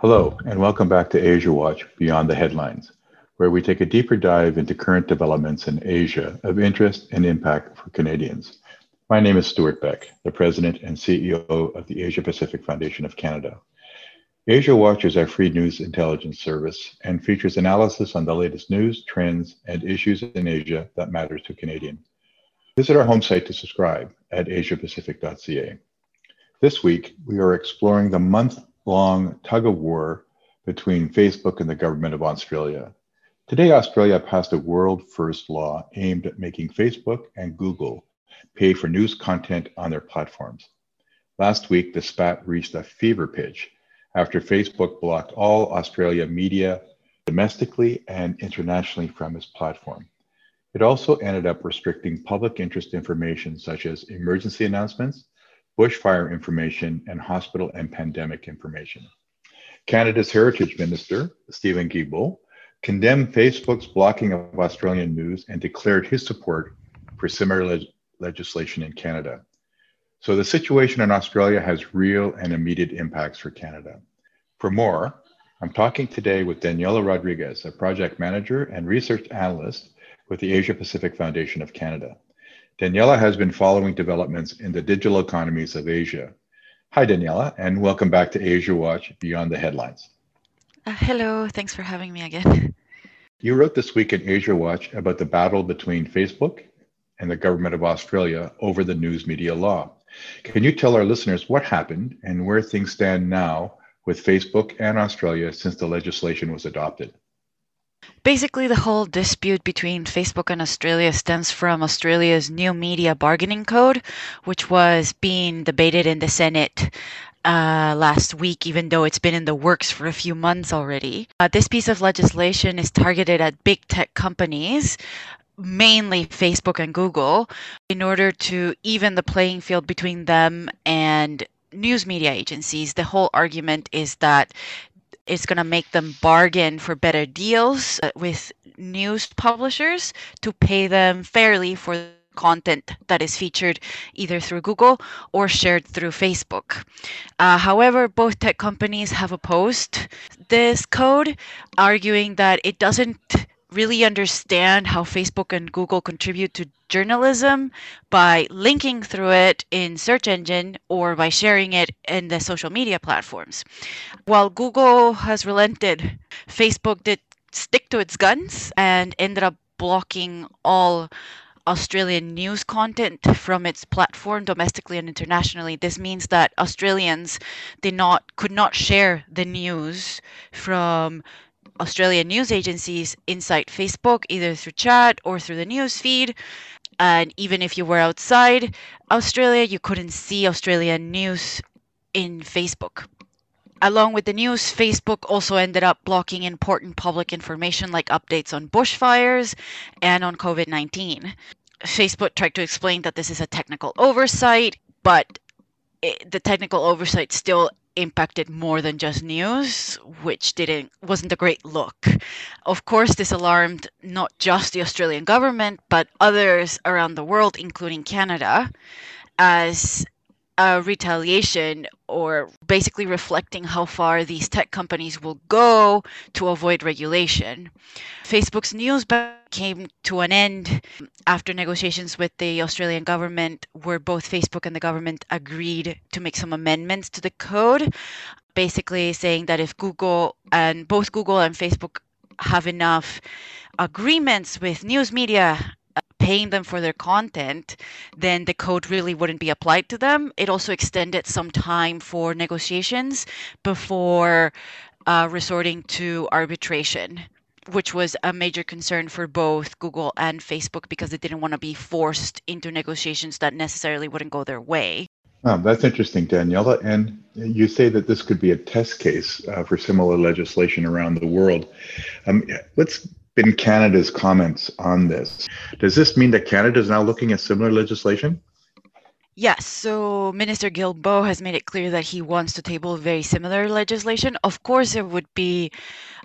Hello, and welcome back to Asia Watch Beyond the Headlines, where we take a deeper dive into current developments in Asia of interest and impact for Canadians. My name is Stewart Beck, the President and CEO of the Asia Pacific Foundation of Canada. Asia Watch is our free news intelligence service and features analysis on the latest news, trends, and issues in Asia that matters to Canadians. Visit our home site to subscribe at asiapacific.ca. This week, we are exploring the month long tug of war between Facebook and the government of Australia. Today, Australia passed a world first law aimed at making Facebook and Google pay for news content on their platforms. Last week, the spat reached a fever pitch after Facebook blocked all Australia media domestically and internationally from its platform. It also ended up restricting public interest information such as emergency announcements bushfire information, and hospital and pandemic information. Canada's Heritage Minister, Stephen Guilbeault, condemned Facebook's blocking of Australian news and declared his support for similar le- legislation in Canada. So the situation in Australia has real and immediate impacts for Canada. For more, I'm talking today with Daniela Rodriguez, a project manager and research analyst with the Asia Pacific Foundation of Canada. Daniela has been following developments in the digital economies of Asia. Hi, Daniela, and welcome back to Asia Watch Beyond the Headlines. Uh, hello, thanks for having me again. You wrote this week in Asia Watch about the battle between Facebook and the government of Australia over the news media law. Can you tell our listeners what happened and where things stand now with Facebook and Australia since the legislation was adopted? Basically, the whole dispute between Facebook and Australia stems from Australia's new media bargaining code, which was being debated in the Senate uh, last week, even though it's been in the works for a few months already. Uh, this piece of legislation is targeted at big tech companies. Mainly Facebook and Google, in order to even the playing field between them and news media agencies. The whole argument is that it's going to make them bargain for better deals uh, with news publishers to pay them fairly for content that is featured either through Google or shared through Facebook. Uh, however, both tech companies have opposed this code, arguing that it doesn't really understand how Facebook and Google contribute to journalism by linking through it in search engine or by sharing it in the social media platforms. While Google has relented, Facebook did stick to its guns and ended up blocking all Australian news content from its platform domestically and internationally. This means that Australians did not could not share the news from Australian news agencies inside Facebook, either through chat or through the news feed. And even if you were outside Australia, you couldn't see Australian news in Facebook. Along with the news, Facebook also ended up blocking important public information like updates on bushfires and on COVID 19. Facebook tried to explain that this is a technical oversight, but it, the technical oversight still impacted more than just news, which didn't wasn't a great look. Of course, this alarmed not just the Australian government, but others around the world, including Canada, as a retaliation or basically reflecting how far these tech companies will go to avoid regulation. Facebook's news came to an end after negotiations with the Australian government, where both Facebook and the government agreed to make some amendments to the code, basically saying that if Google and both Google and Facebook have enough agreements with news media paying them for their content, then the code really wouldn't be applied to them. It also extended some time for negotiations before uh, resorting to arbitration, which was a major concern for both Google and Facebook because they didn't want to be forced into negotiations that necessarily wouldn't go their way. Oh, that's interesting, Daniela. And you say that this could be a test case uh, for similar legislation around the world. Um, let's been Canada's comments on this. Does this mean that Canada is now looking at similar legislation? Yes, so Minister Guilbeault has made it clear that he wants to table very similar legislation. Of course, it would be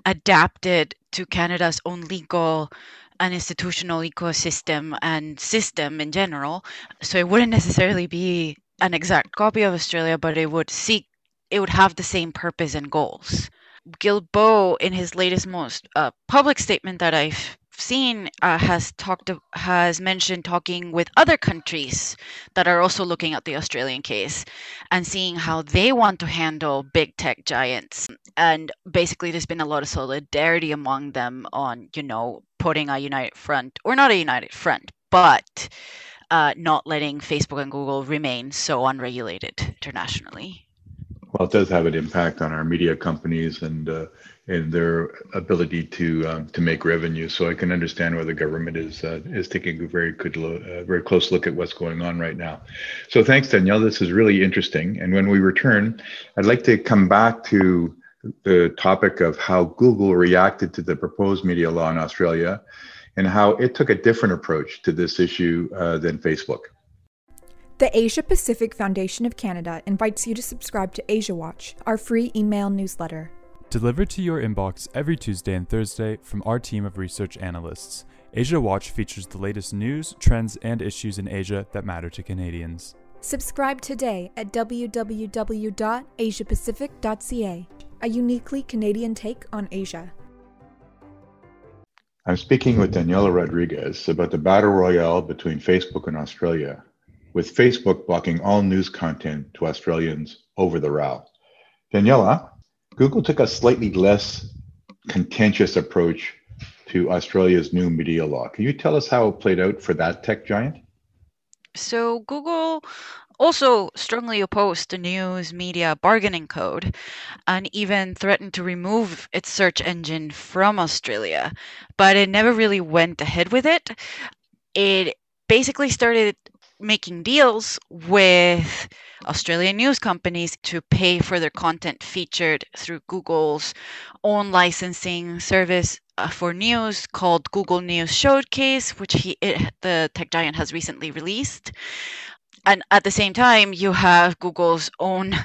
adapted to Canada's own legal and institutional ecosystem and system in general. So it wouldn't necessarily be an exact copy of Australia, but it would seek it would have the same purpose and goals. Guilbeault, in his latest, most uh, public statement that I've seen, uh, has talked has mentioned talking with other countries that are also looking at the Australian case and seeing how they want to handle big tech giants. And basically, there's been a lot of solidarity among them on, you know, putting a united front, or not a united front, but uh, not letting Facebook and Google remain so unregulated internationally. Well, it does have an impact on our media companies and uh, and their ability to um, to make revenue. So I can understand why the government is uh, is taking a very good, lo- uh, very close look at what's going on right now. So thanks, Danielle. This is really interesting. And when we return, I'd like to come back to the topic of how Google reacted to the proposed media law in Australia and how it took a different approach to this issue uh, than Facebook. The Asia Pacific Foundation of Canada invites you to subscribe to Asia Watch, our free email newsletter. Delivered to your inbox every Tuesday and Thursday from our team of research analysts, Asia Watch features the latest news, trends, and issues in Asia that matter to Canadians. Subscribe today at www.asiapacific.ca, a uniquely Canadian take on Asia. I'm speaking with Daniela Rodriguez about the battle royale between Facebook and Australia, with Facebook blocking all news content to Australians over the row. Daniela, Google took a slightly less contentious approach to Australia's new media law. Can you tell us how it played out for that tech giant? So, Google also strongly opposed the news media bargaining code and even threatened to remove its search engine from Australia, but it never really went ahead with it. It basically started making deals with Australian news companies to pay for their content featured through Google's own licensing service uh, for news called Google News Showcase, which he, it, the tech giant has recently released. And at the same time, you have Google's own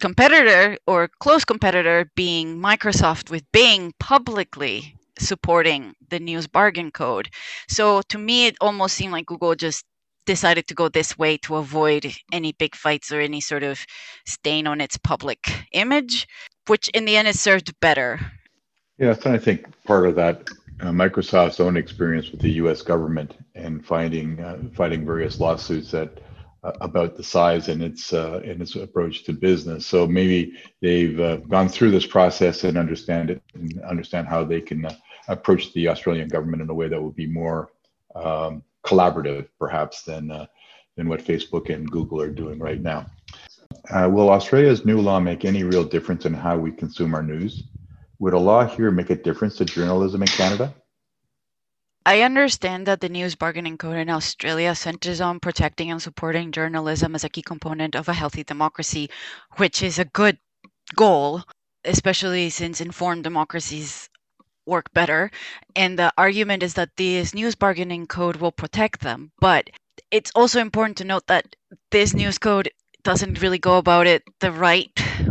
competitor or close competitor being Microsoft with Bing publicly supporting the news bargain code. So to me, it almost seemed like Google just decided to go this way to avoid any big fights or any sort of stain on its public image, which in the end is served better. Yes, and I think part of that uh, Microsoft's own experience with the U.S. government and finding uh, fighting various lawsuits that uh, about the size and its uh, and its approach to business. So maybe they've uh, gone through this process and understand it and understand how they can uh, approach the Australian government in a way that will be more um, collaborative, perhaps, than uh, than what Facebook and Google are doing right now. Uh, will Australia's new law make any real difference in how we consume our news? Would a law here make a difference to journalism in Canada? I understand that the news bargaining code in Australia centers on protecting and supporting journalism as a key component of a healthy democracy, which is a good goal, especially since informed democracies work better. And the argument is that this news bargaining code will protect them. But it's also important to note that this news code doesn't really go about it the right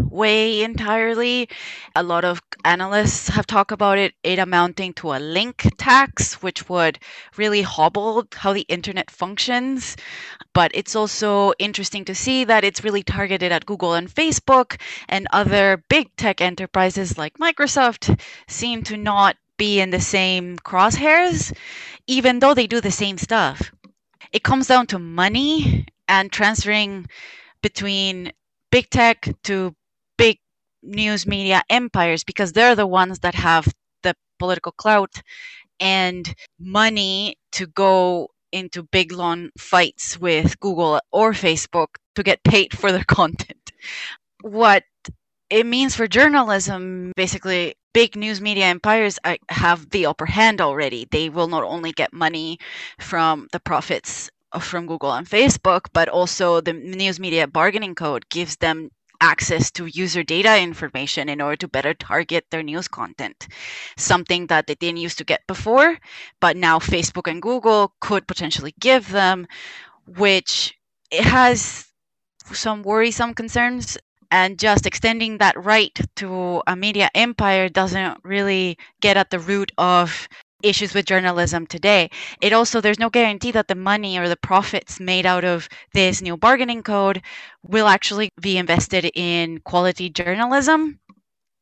way entirely. A lot of analysts have talked about it, it amounting to a link tax, which would really hobble how the internet functions. But it's also interesting to see that it's really targeted at Google and Facebook, and other big tech enterprises like Microsoft seem to not be in the same crosshairs, even though they do the same stuff. It comes down to money and transferring between big tech to news media empires because they're the ones that have the political clout and money to go into big long fights with Google or Facebook to get paid for their content. What it means for journalism, basically, big news media empires have the upper hand already. They will not only get money from the profits from Google and Facebook, but also the news media bargaining code gives them access to user data information in order to better target their news content. Something that they didn't used to get before, but now Facebook and Google could potentially give them, which it has some worrisome concerns. And just extending that right to a media empire doesn't really get at the root of issues with journalism today. It also, there's no guarantee that the money or the profits made out of this new bargaining code will actually be invested in quality journalism.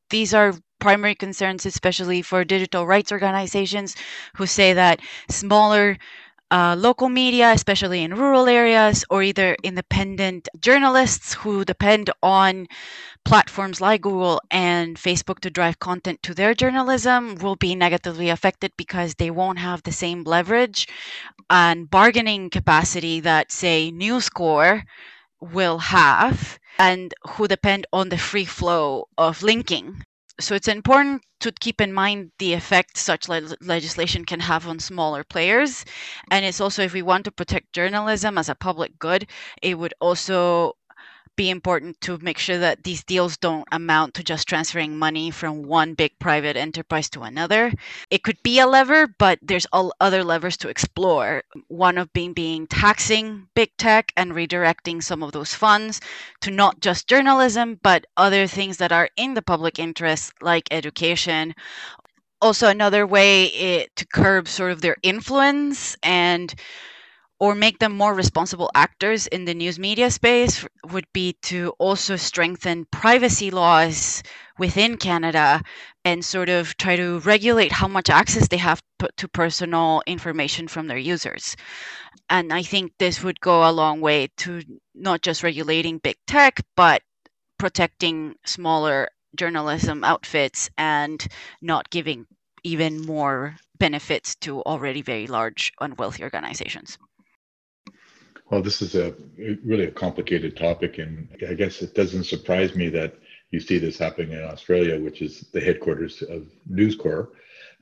These are primary concerns, especially for digital rights organizations who say that smaller uh, local media, especially in rural areas, or either independent journalists who depend on platforms like Google and Facebook to drive content to their journalism will be negatively affected because they won't have the same leverage and bargaining capacity that, say, News Corp will have and who depend on the free flow of linking so it's important to keep in mind the effect such le- legislation can have on smaller players. And it's also if we want to protect journalism as a public good it would also be important to make sure that these deals don't amount to just transferring money from one big private enterprise to another. It could be a lever, but there's all other levers to explore. One of being being taxing big tech and redirecting some of those funds to not just journalism, but other things that are in the public interest, like education also another way it, to curb sort of their influence and or make them more responsible actors in the news media space would be to also strengthen privacy laws within Canada and sort of try to regulate how much access they have to personal information from their users. And I think this would go a long way to not just regulating big tech, but protecting smaller journalism outfits and not giving even more benefits to already very large and wealthy organizations. Well, this is a really a complicated topic, and I guess it doesn't surprise me that you see this happening in Australia, which is the headquarters of News Corp.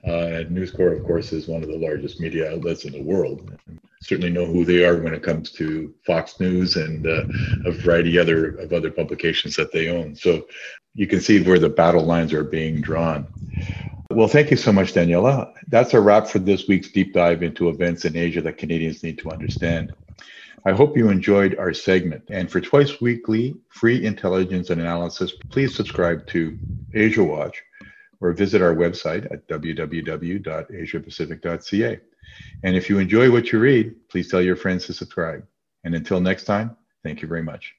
Uh, and News Corp, of course, is one of the largest media outlets in the world. And certainly know who they are when it comes to Fox News and uh, a variety other of other publications that they own. So you can see where the battle lines are being drawn. Well, thank you so much, Daniela. That's a wrap for this week's deep dive into events in Asia that Canadians need to understand. I hope you enjoyed our segment. And for twice weekly free intelligence and analysis, please subscribe to Asia Watch or visit our website at www.asiapacific.ca. And if you enjoy what you read, please tell your friends to subscribe. And until next time, thank you very much.